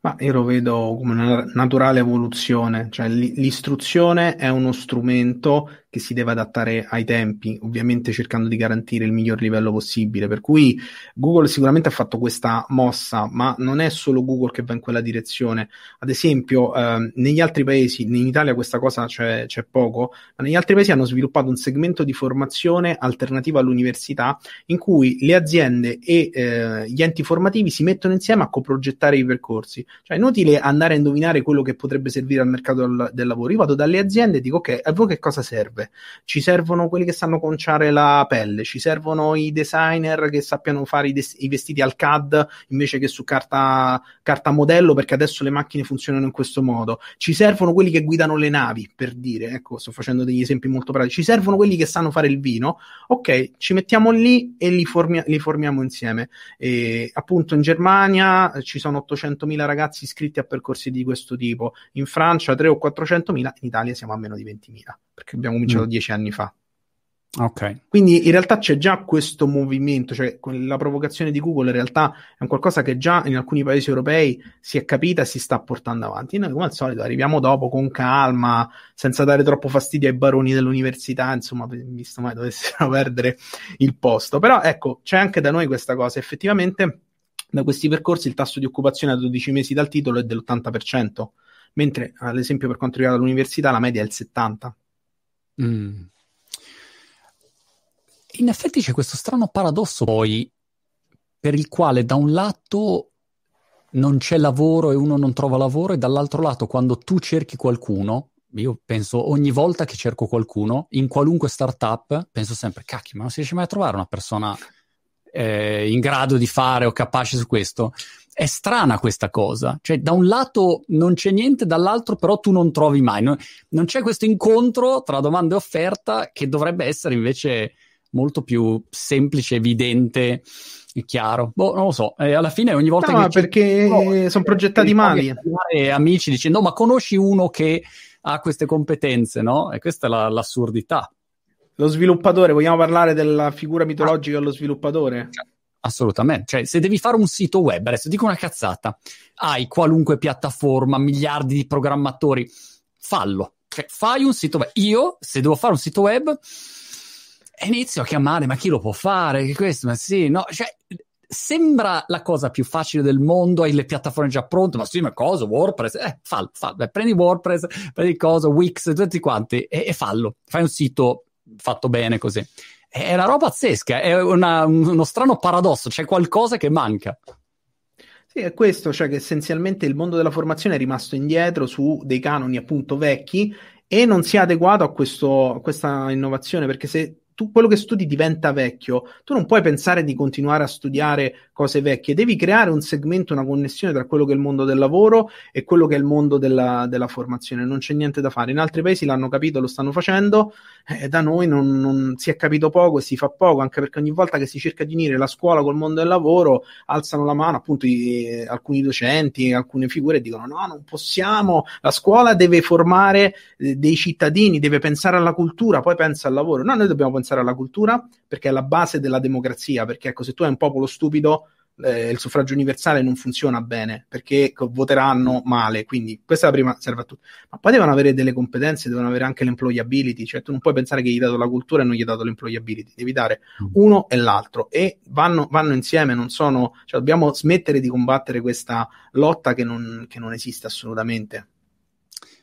B: Ma io lo vedo come una naturale evoluzione, cioè l'istruzione è uno strumento che si deve adattare ai tempi, ovviamente cercando di garantire il miglior livello possibile. Per cui Google sicuramente ha fatto questa mossa, ma non è solo Google che va in quella direzione. Ad esempio, eh, negli altri paesi, in Italia questa cosa c'è, c'è, poco, ma negli altri paesi hanno sviluppato un segmento di formazione alternativa all'università in cui le aziende e eh, gli enti formativi si mettono insieme a coprogettare i percorsi. Cioè è inutile andare a indovinare quello che potrebbe servire al mercato del, del lavoro. Io vado dalle aziende e dico ok, a voi che cosa serve? Serve. Ci servono quelli che sanno conciare la pelle, ci servono i designer che sappiano fare i, des- i vestiti al CAD invece che su carta, carta modello, perché adesso le macchine funzionano in questo modo. Ci servono quelli che guidano le navi, per dire, ecco, sto facendo degli esempi molto pratici. Ci servono quelli che sanno fare il vino. Ok, ci mettiamo lì e li, formi- li formiamo insieme. E, appunto in Germania ci sono 800.000 ragazzi iscritti a percorsi di questo tipo, in Francia 3 o 400.000, in Italia siamo a meno di 20.000, perché abbiamo cominciato mm. dieci anni fa.
A: Ok.
B: Quindi in realtà c'è già questo movimento, cioè la provocazione di Google in realtà è un qualcosa che già in alcuni paesi europei si è capita e si sta portando avanti. Noi come al solito arriviamo dopo con calma, senza dare troppo fastidio ai baroni dell'università, insomma, visto mai dovessero [laughs] perdere il posto. Però ecco, c'è anche da noi questa cosa, effettivamente da questi percorsi il tasso di occupazione a 12 mesi dal titolo è dell'80%, mentre ad esempio per quanto riguarda l'università la media è il 70%. Mm.
A: In effetti c'è questo strano paradosso poi per il quale da un lato non c'è lavoro e uno non trova lavoro e dall'altro lato quando tu cerchi qualcuno, io penso ogni volta che cerco qualcuno, in qualunque startup, penso sempre, cacchio, ma non si riesce mai a trovare una persona eh, in grado di fare o capace su questo? È strana questa cosa. Cioè, da un lato non c'è niente, dall'altro però tu non trovi mai. Non, non c'è questo incontro tra domanda e offerta che dovrebbe essere invece molto più semplice, evidente e chiaro. Boh, non lo so. E alla fine ogni volta
B: no, che... perché oh, sono progettati male.
A: Amici dicendo, no, ma conosci uno che ha queste competenze, no? E questa è la, l'assurdità.
B: Lo sviluppatore, vogliamo parlare della figura mitologica dello sviluppatore?
A: Assolutamente, cioè se devi fare un sito web, adesso dico una cazzata, hai qualunque piattaforma, miliardi di programmatori, fallo, cioè fai un sito web. Io, se devo fare un sito web, inizio a chiamare, ma chi lo può fare? Che questo, ma sì, no, cioè sembra la cosa più facile del mondo, hai le piattaforme già pronte, ma sì, ma cosa? WordPress? Eh, fallo, fallo. Beh, prendi WordPress, prendi cosa, Wix, tutti quanti e, e fallo. Fai un sito fatto bene così. È una roba pazzesca, è una, uno strano paradosso, c'è qualcosa che manca.
B: Sì, è questo, cioè che essenzialmente il mondo della formazione è rimasto indietro su dei canoni appunto vecchi e non sia adeguato a, questo, a questa innovazione, perché se tu, quello che studi diventa vecchio, tu non puoi pensare di continuare a studiare cose vecchie, devi creare un segmento, una connessione tra quello che è il mondo del lavoro e quello che è il mondo della, della formazione. Non c'è niente da fare. In altri paesi l'hanno capito, lo stanno facendo, eh, da noi non, non, si è capito poco e si fa poco, anche perché ogni volta che si cerca di unire la scuola col mondo del lavoro, alzano la mano appunto i, eh, alcuni docenti, alcune figure dicono no, non possiamo, la scuola deve formare eh, dei cittadini, deve pensare alla cultura, poi pensa al lavoro. No, noi dobbiamo pensare alla cultura perché è la base della democrazia, perché ecco, se tu hai un popolo stupido, eh, il suffragio universale non funziona bene perché voteranno male. Quindi questa è la prima, serve a tutti. Ma poi devono avere delle competenze, devono avere anche l'employability, cioè tu non puoi pensare che gli hai dato la cultura e non gli hai dato l'employability, devi dare mm. uno e l'altro e vanno, vanno insieme, non sono, cioè dobbiamo smettere di combattere questa lotta che non, che non esiste assolutamente.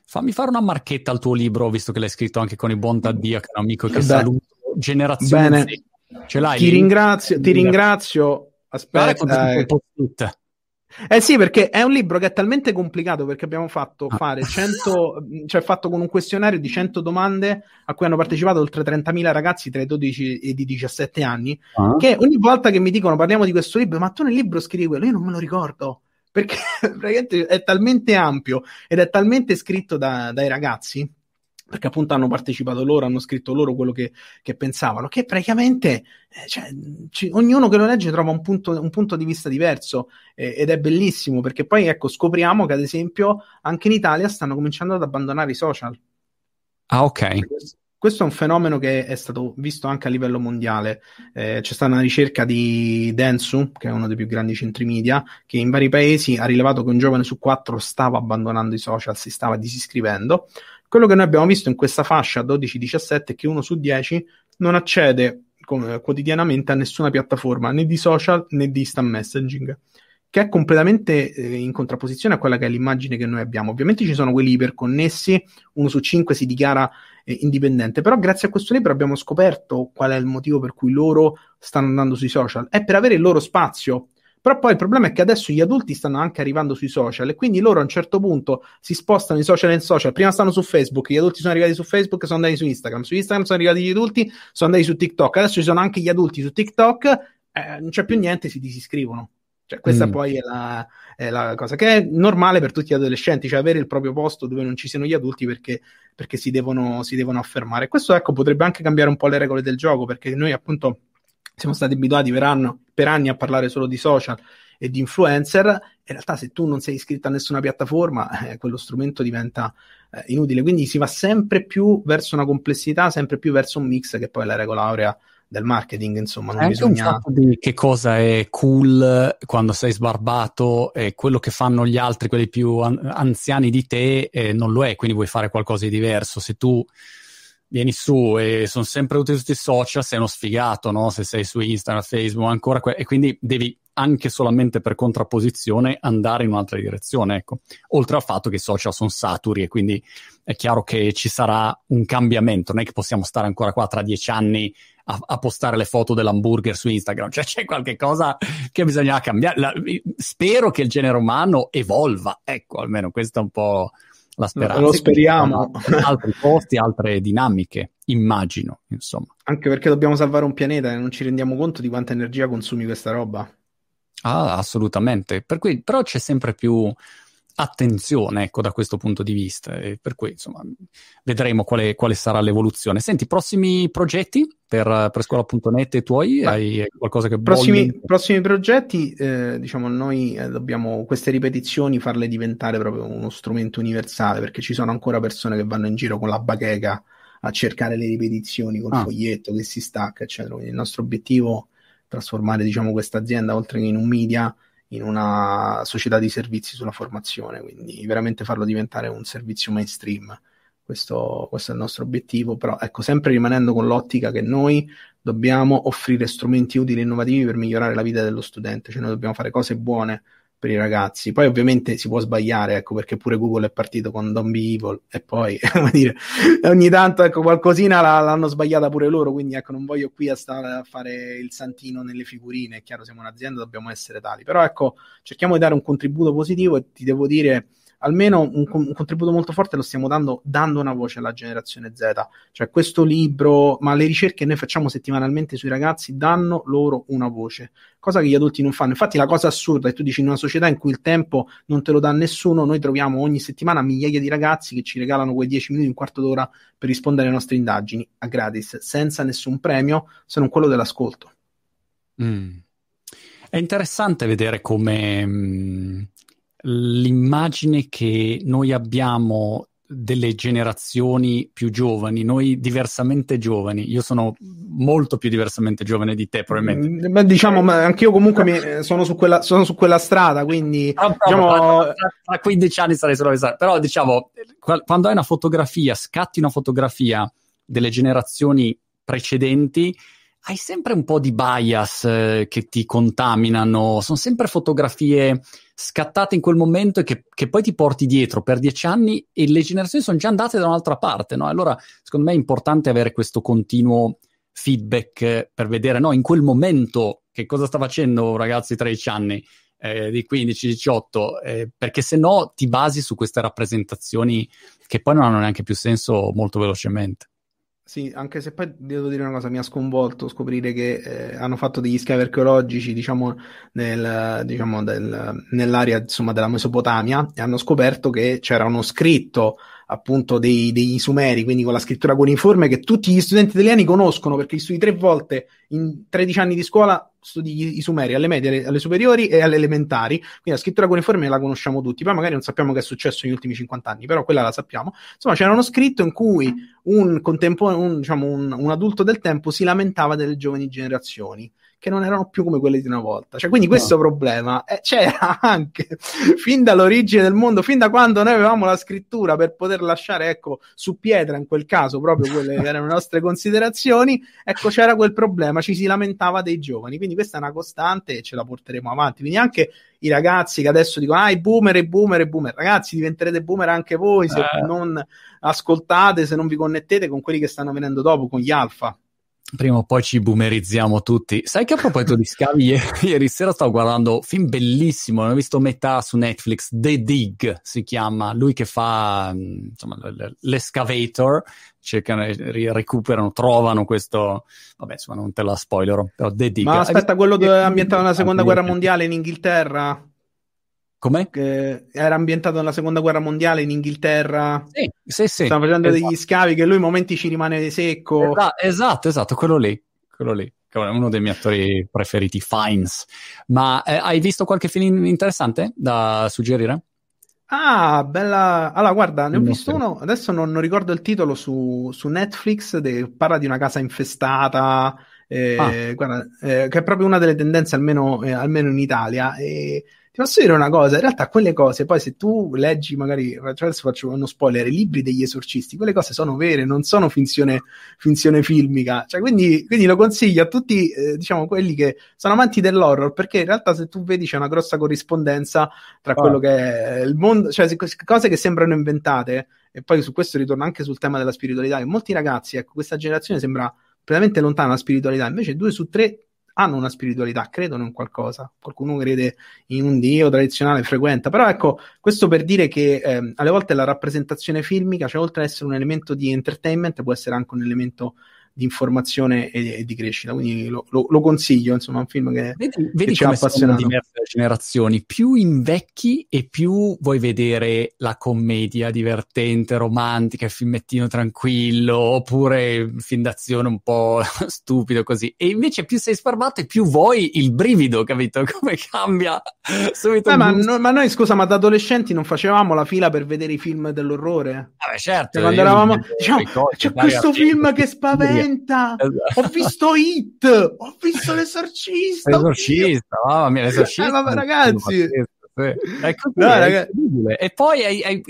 A: Fammi fare una marchetta al tuo libro, visto che l'hai scritto anche con il buon Taddia, che è un amico che Beh, saluto generazione
B: Bene. Z. Ce l'hai? Ti ringrazio, ti ringrazio. Aspetta. Eh, eh sì, perché è un libro che è talmente complicato perché abbiamo fatto ah. fare 100, cioè fatto con un questionario di 100 domande a cui hanno partecipato oltre 30.000 ragazzi tra i 12 e i 17 anni, ah. che ogni volta che mi dicono parliamo di questo libro, ma tu nel libro scrivi quello, io non me lo ricordo, perché [laughs] praticamente è talmente ampio ed è talmente scritto da, dai ragazzi perché appunto hanno partecipato loro, hanno scritto loro quello che, che pensavano, che praticamente eh, cioè, ci, ognuno che lo legge trova un punto, un punto di vista diverso eh, ed è bellissimo perché poi ecco scopriamo che ad esempio anche in Italia stanno cominciando ad abbandonare i social.
A: Ah ok.
B: Questo è un fenomeno che è stato visto anche a livello mondiale. Eh, c'è stata una ricerca di Densu, che è uno dei più grandi centri media, che in vari paesi ha rilevato che un giovane su quattro stava abbandonando i social, si stava disiscrivendo. Quello che noi abbiamo visto in questa fascia 12-17 è che uno su 10 non accede quotidianamente a nessuna piattaforma né di social né di instant messaging che è completamente eh, in contrapposizione a quella che è l'immagine che noi abbiamo. Ovviamente ci sono quelli iperconnessi, uno su cinque si dichiara eh, indipendente, però grazie a questo libro abbiamo scoperto qual è il motivo per cui loro stanno andando sui social, è per avere il loro spazio, però poi il problema è che adesso gli adulti stanno anche arrivando sui social e quindi loro a un certo punto si spostano di social in social. Prima stanno su Facebook, gli adulti sono arrivati su Facebook sono andati su Instagram. Su Instagram sono arrivati gli adulti, sono andati su TikTok. Adesso ci sono anche gli adulti su TikTok, eh, non c'è più niente, si disiscrivono. Cioè, questa mm. poi è la, è la, cosa che è normale per tutti gli adolescenti, cioè avere il proprio posto dove non ci siano gli adulti perché, perché si, devono, si devono affermare. Questo ecco potrebbe anche cambiare un po' le regole del gioco perché noi appunto siamo stati abituati per, anno, per anni a parlare solo di social e di influencer, in realtà se tu non sei iscritto a nessuna piattaforma, eh, quello strumento diventa eh, inutile. Quindi si va sempre più verso una complessità, sempre più verso un mix che poi è la regola aurea del marketing, insomma, non
A: Anche
B: bisogna...
A: un di che cosa è cool quando sei sbarbato e quello che fanno gli altri, quelli più an- anziani di te, eh, non lo è, quindi vuoi fare qualcosa di diverso. Se tu vieni su e sono sempre tutti i social, sei uno sfigato, no? Se sei su Instagram, Facebook, ancora que- e quindi devi anche solamente per contrapposizione andare in un'altra direzione, ecco. Oltre al fatto che i social sono saturi e quindi è chiaro che ci sarà un cambiamento, non è che possiamo stare ancora qua tra dieci anni a, a postare le foto dell'hamburger su Instagram, cioè c'è qualche cosa che bisogna cambiare. La, spero che il genere umano evolva, ecco, almeno questa è un po' la speranza.
B: Lo speriamo.
A: Altri posti, altre dinamiche, immagino, insomma.
B: Anche perché dobbiamo salvare un pianeta e non ci rendiamo conto di quanta energia consumi questa roba.
A: Ah, assolutamente. Per cui, però c'è sempre più attenzione, ecco, da questo punto di vista. E per cui, insomma, vedremo quale, quale sarà l'evoluzione. Senti, prossimi progetti per, per scuola.net tuoi? Beh, Hai qualcosa che
B: prossimi, bolli? prossimi progetti, eh, diciamo, noi eh, dobbiamo queste ripetizioni farle diventare proprio uno strumento universale, perché ci sono ancora persone che vanno in giro con la bacheca a cercare le ripetizioni col ah. foglietto che si stacca, eccetera. Quindi il nostro obiettivo è trasformare, diciamo, questa azienda, oltre che in un media, in una società di servizi sulla formazione, quindi veramente farlo diventare un servizio mainstream. Questo, questo, è il nostro obiettivo, però ecco, sempre rimanendo con l'ottica che noi dobbiamo offrire strumenti utili e innovativi per migliorare la vita dello studente, cioè noi dobbiamo fare cose buone per i ragazzi. Poi ovviamente si può sbagliare, ecco, perché pure Google è partito con Don't Be Evil e poi, [laughs] come dire, ogni tanto, ecco, qualcosina l'hanno sbagliata pure loro, quindi ecco, non voglio qui a stare a fare il santino nelle figurine, è chiaro, siamo un'azienda, dobbiamo essere tali. Però ecco, cerchiamo di dare un contributo positivo e ti devo dire almeno un, un, contributo molto forte lo stiamo dando, dando una voce alla generazione Z. Cioè questo libro, ma le ricerche che noi facciamo settimanalmente sui ragazzi danno loro una voce, cosa che gli adulti non fanno. Infatti la cosa assurda è che tu dici in una società in cui il tempo non te lo dà nessuno, noi troviamo ogni settimana migliaia di ragazzi che ci regalano quei 10 minuti, un quarto d'ora per rispondere alle nostre indagini a gratis, senza nessun premio se non quello dell'ascolto.
A: Mm. È interessante vedere come mm, l'immagine che noi abbiamo delle generazioni più giovani, noi diversamente giovani. Io sono molto più diversamente giovane di te, probabilmente.
B: Mm, beh, diciamo, ma anch'io comunque mi, sono, su quella, sono, su quella, strada, quindi
A: no, no, diciamo... tra, tra 15 anni sarei solo Però diciamo, quando hai una fotografia, scatti una fotografia delle generazioni precedenti, hai sempre un po' di bias eh, che ti contaminano, sono sempre fotografie scattate in quel momento e che, che, poi ti porti dietro per dieci anni e le generazioni sono già andate da un'altra parte, no? Allora, secondo me è importante avere questo continuo feedback per vedere, no, in quel momento che cosa sta facendo un ragazzo di 13 anni, eh, di 15, 18, eh, perché se no ti basi su queste rappresentazioni che poi non hanno neanche più senso molto velocemente.
B: Sì, anche se poi devo dire una cosa, mi ha sconvolto scoprire che eh, hanno fatto degli scavi archeologici, diciamo, nel, diciamo del, nell'area insomma, della Mesopotamia e hanno scoperto che c'era uno scritto appunto dei, dei Sumeri, quindi con la scrittura cuneiforme che tutti gli studenti italiani conoscono perché li studi tre volte in 13 anni di scuola, studi i Sumeri alle medie, alle superiori e alle elementari, quindi la scrittura cuneiforme la conosciamo tutti, poi magari non sappiamo che è successo negli ultimi 50 anni, però quella la sappiamo. Insomma, c'era uno scritto in cui un, contempo- un, diciamo, un, un adulto del tempo si lamentava delle giovani generazioni che non erano più come quelle di una volta. Cioè, quindi questo no. problema eh, c'era [laughs] anche fin dall'origine del mondo, fin da quando noi avevamo la scrittura per poter lasciare, ecco, su pietra in quel caso proprio quelle che [laughs] erano le nostre considerazioni, ecco, c'era quel problema, ci si lamentava dei giovani. Quindi questa è una costante e ce la porteremo avanti. Quindi anche i ragazzi che adesso dicono, ah, i boomer, i boomer, i boomer. Ragazzi, diventerete boomer anche voi se eh. non ascoltate, se non vi connettete con quelli che stanno venendo dopo, con gli alfa
A: prima o poi ci boomerizziamo tutti. Sai che a proposito di scavi, [laughs] ieri, ieri sera stavo guardando un film bellissimo, ne ho visto metà su Netflix, The Dig si chiama, lui che fa mm, insomma, l'escavator, cercano, recuperano, trovano questo, vabbè insomma non te la spoilerò, però The Dig.
B: Ma aspetta, quello ambientato nella seconda guerra mondiale in Inghilterra?
A: Come?
B: Che era ambientato nella seconda guerra mondiale in Inghilterra.
A: Sì, sì, sì.
B: Stanno facendo esatto. degli scavi che lui in momenti ci rimane secco.
A: Esatto, esatto, quello lì. Quello lì. È uno dei miei attori preferiti, Fines. Ma eh, hai visto qualche film interessante da suggerire?
B: Ah, bella. Allora, guarda, ne ho visto uno. Adesso non, non ricordo il titolo su, su Netflix. De... parla di una casa infestata. Eh, ah. guarda, eh, che è proprio una delle tendenze, almeno, eh, almeno in Italia. E ti posso dire una cosa, in realtà quelle cose, poi se tu leggi magari, adesso faccio uno spoiler, i libri degli esorcisti, quelle cose sono vere, non sono finzione, finzione filmica, cioè quindi, quindi, lo consiglio a tutti, eh, diciamo, quelli che sono amanti dell'horror, perché in realtà se tu vedi c'è una grossa corrispondenza tra oh. quello che è il mondo, cioè cose che sembrano inventate, e poi su questo ritorno anche sul tema della spiritualità, che molti ragazzi, ecco, questa generazione sembra completamente lontana dalla spiritualità, invece due su tre hanno una spiritualità, credono in qualcosa. Qualcuno crede in un dio tradizionale, frequenta. Però ecco, questo per dire che eh, alle volte la rappresentazione filmica, cioè oltre ad essere un elemento di entertainment, può essere anche un elemento di informazione e, e, di crescita. Quindi lo, lo, lo, consiglio, insomma, è un film che,
A: vedi, vedi che ci ha appassionato. diverse generazioni, più invecchi e più vuoi vedere la commedia divertente, romantica, il filmettino tranquillo, oppure film d'azione un po' [laughs] stupido così. E invece più sei sparbato e più vuoi il brivido, capito? [laughs] Come cambia subito.
B: Eh, ma, no, ma, noi, scusa, ma da adolescenti non facevamo la fila per vedere i film dell'orrore?
A: Vabbè, certo.
B: Cioè, quando eravamo, diciamo, c'è questo film che spaventa spaventa. [laughs] Esatto. Ho visto Hit, ho visto l'esorcista.
A: L'esorcista, mamma mia, l'esorcista.
B: Eh, ma ragazzi.
A: Ecco, no, ragazzi. E poi hai, hai,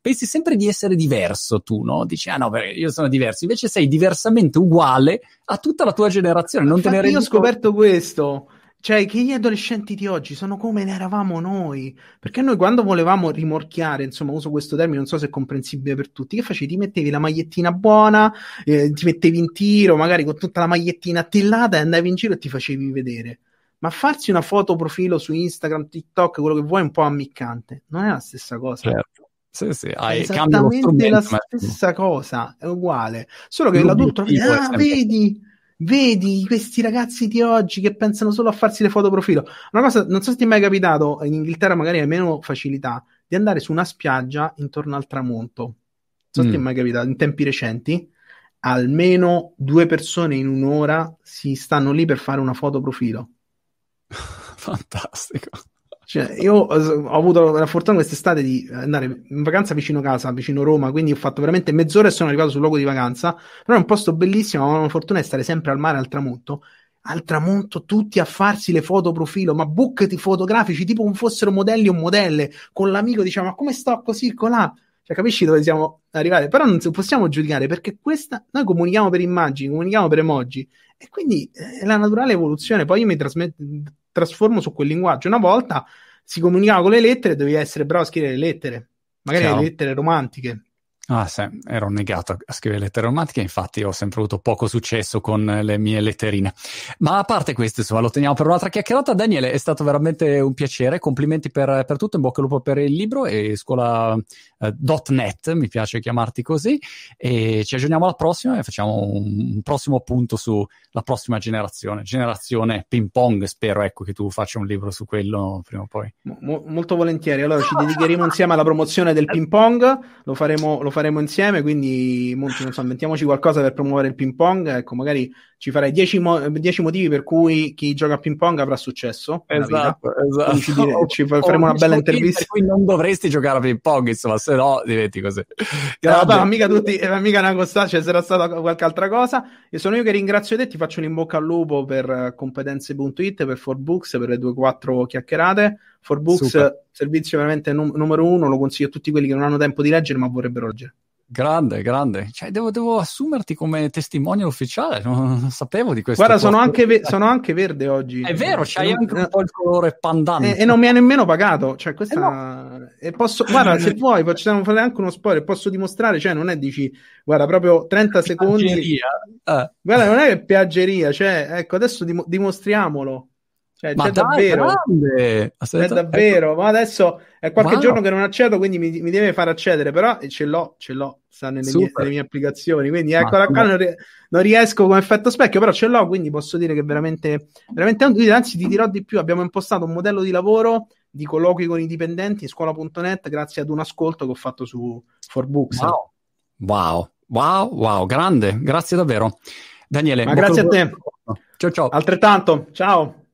A: pensi sempre di essere diverso tu, no? Dici, ah no, io sono diverso. Invece sei diversamente uguale a tutta la tua generazione. Non Infatti te ne rendi
B: Io ho scoperto questo cioè, che gli adolescenti di oggi sono come ne eravamo noi. Perché noi quando volevamo rimorchiare, insomma, uso questo termine, non so se è comprensibile per tutti, che facevi? Ti mettevi la magliettina buona, eh, ti mettevi in tiro, magari con tutta la magliettina attillata e andavi in giro e ti facevi vedere. ma farsi una foto profilo su Instagram, TikTok, quello che vuoi, è un po' ammiccante. Non è la stessa cosa.
A: Certo. Sì, sì, hai,
B: esattamente la stessa cosa, è uguale. Solo che l'adulto ah, vedi, vedi questi ragazzi di oggi che pensano solo a farsi le foto profilo. Una cosa, non so se ti è mai capitato, in Inghilterra magari hai meno facilità di andare su una spiaggia intorno al tramonto. Non so mm. se ti è mm. mai capitato, in tempi recenti, almeno due persone in un'ora si stanno lì per fare una foto profilo. [laughs]
A: Fantastico.
B: Cioè, io ho avuto la fortuna quest'estate di andare in vacanza vicino casa, vicino Roma, quindi ho fatto veramente mezz'ora e sono arrivato sul luogo di vacanza. Però è un posto bellissimo, ho la fortuna di stare sempre al mare, al tramonto. Al tramonto, tutti a farsi le foto profilo, ma buccheti fotografici, tipo come fossero modelli o modelle. Con l'amico diciamo, ma come sto così, colà? Cioè, capisci dove siamo arrivati? Però non possiamo giudicare perché questa, noi comunichiamo per immagini, comunichiamo per emoji e quindi è la naturale evoluzione. Poi io mi trasmetto trasformo su quel linguaggio. Una volta si comunicava con le lettere, dovevi essere bravo a scrivere le lettere, magari Ciao. le lettere romantiche.
A: Ah, sì, ero negato a scrivere lettere romantiche, infatti ho sempre avuto poco successo con le mie letterine. Ma a parte questo, insomma, lo teniamo per un'altra chiacchierata. Daniele, è stato veramente un piacere, complimenti per, per tutto, in bocca al lupo per il libro e scuola.net, eh, mi piace chiamarti così, e ci aggiorniamo alla prossima e facciamo un, un prossimo punto sulla prossima generazione, generazione ping pong, spero ecco che tu faccia un libro su quello prima o poi.
B: Mo- molto volentieri, allora ci dedicheremo insieme alla promozione del ping pong, lo faremo, lo faremo insieme, quindi Monti, non so, inventiamoci qualcosa per promuovere il ping pong. Ecco, magari ci farei 10 mo- motivi per cui chi gioca a ping pong avrà successo.
A: Esatto, esatto.
B: Ci, dire, [laughs] ci faremo una bella intervista.
A: Per cui non dovresti giocare a ping pong, insomma, se no diventi così.
B: No, no, mica tutti, eh, mica una costanza, cioè sarà stata qualche altra cosa. E sono io che ringrazio te, ti faccio un in bocca al lupo per competenze.it, per 4Books, per le due quattro chiacchierate. 4Books, servizio veramente num- numero uno, lo consiglio a tutti quelli che non hanno tempo di leggere ma vorrebbero leggere.
A: Grande, grande. Cioè, devo, devo, assumerti come testimonial ufficiale, non, non sapevo di questo.
B: Guarda, sono anche, ve- sono anche, verde oggi.
A: È vero, c'hai anche un po' il colore pandante.
B: E, e non mi ha nemmeno pagato. Cioè, questa... Eh no. e posso... Guarda, se vuoi, facciamo fare anche uno spoiler, posso dimostrare, cioè, non è dici, guarda, proprio 30 secondi. Eh. Guarda, non è piaggeria, cioè, ecco, adesso dim- dimostriamolo. Cioè, ma c'è dai, davvero,
A: grande.
B: Aspetta, è davvero, ecco. ma adesso è qualche wow. giorno che non accedo, quindi mi, mi, deve far accedere, però ce l'ho, ce l'ho, sta nelle, mie, nelle mie, applicazioni, quindi eccola qua, non, non, riesco come effetto specchio, però ce l'ho, quindi posso dire che veramente, veramente, anzi ti dirò di più, abbiamo impostato un modello di lavoro di colloqui con i dipendenti scuola.net grazie ad un ascolto che ho fatto su 4Books.
A: Wow, wow, wow, wow, grande, grazie davvero. Daniele,
B: ma grazie a te.
A: Ciao ciao.
B: Altrettanto, ciao.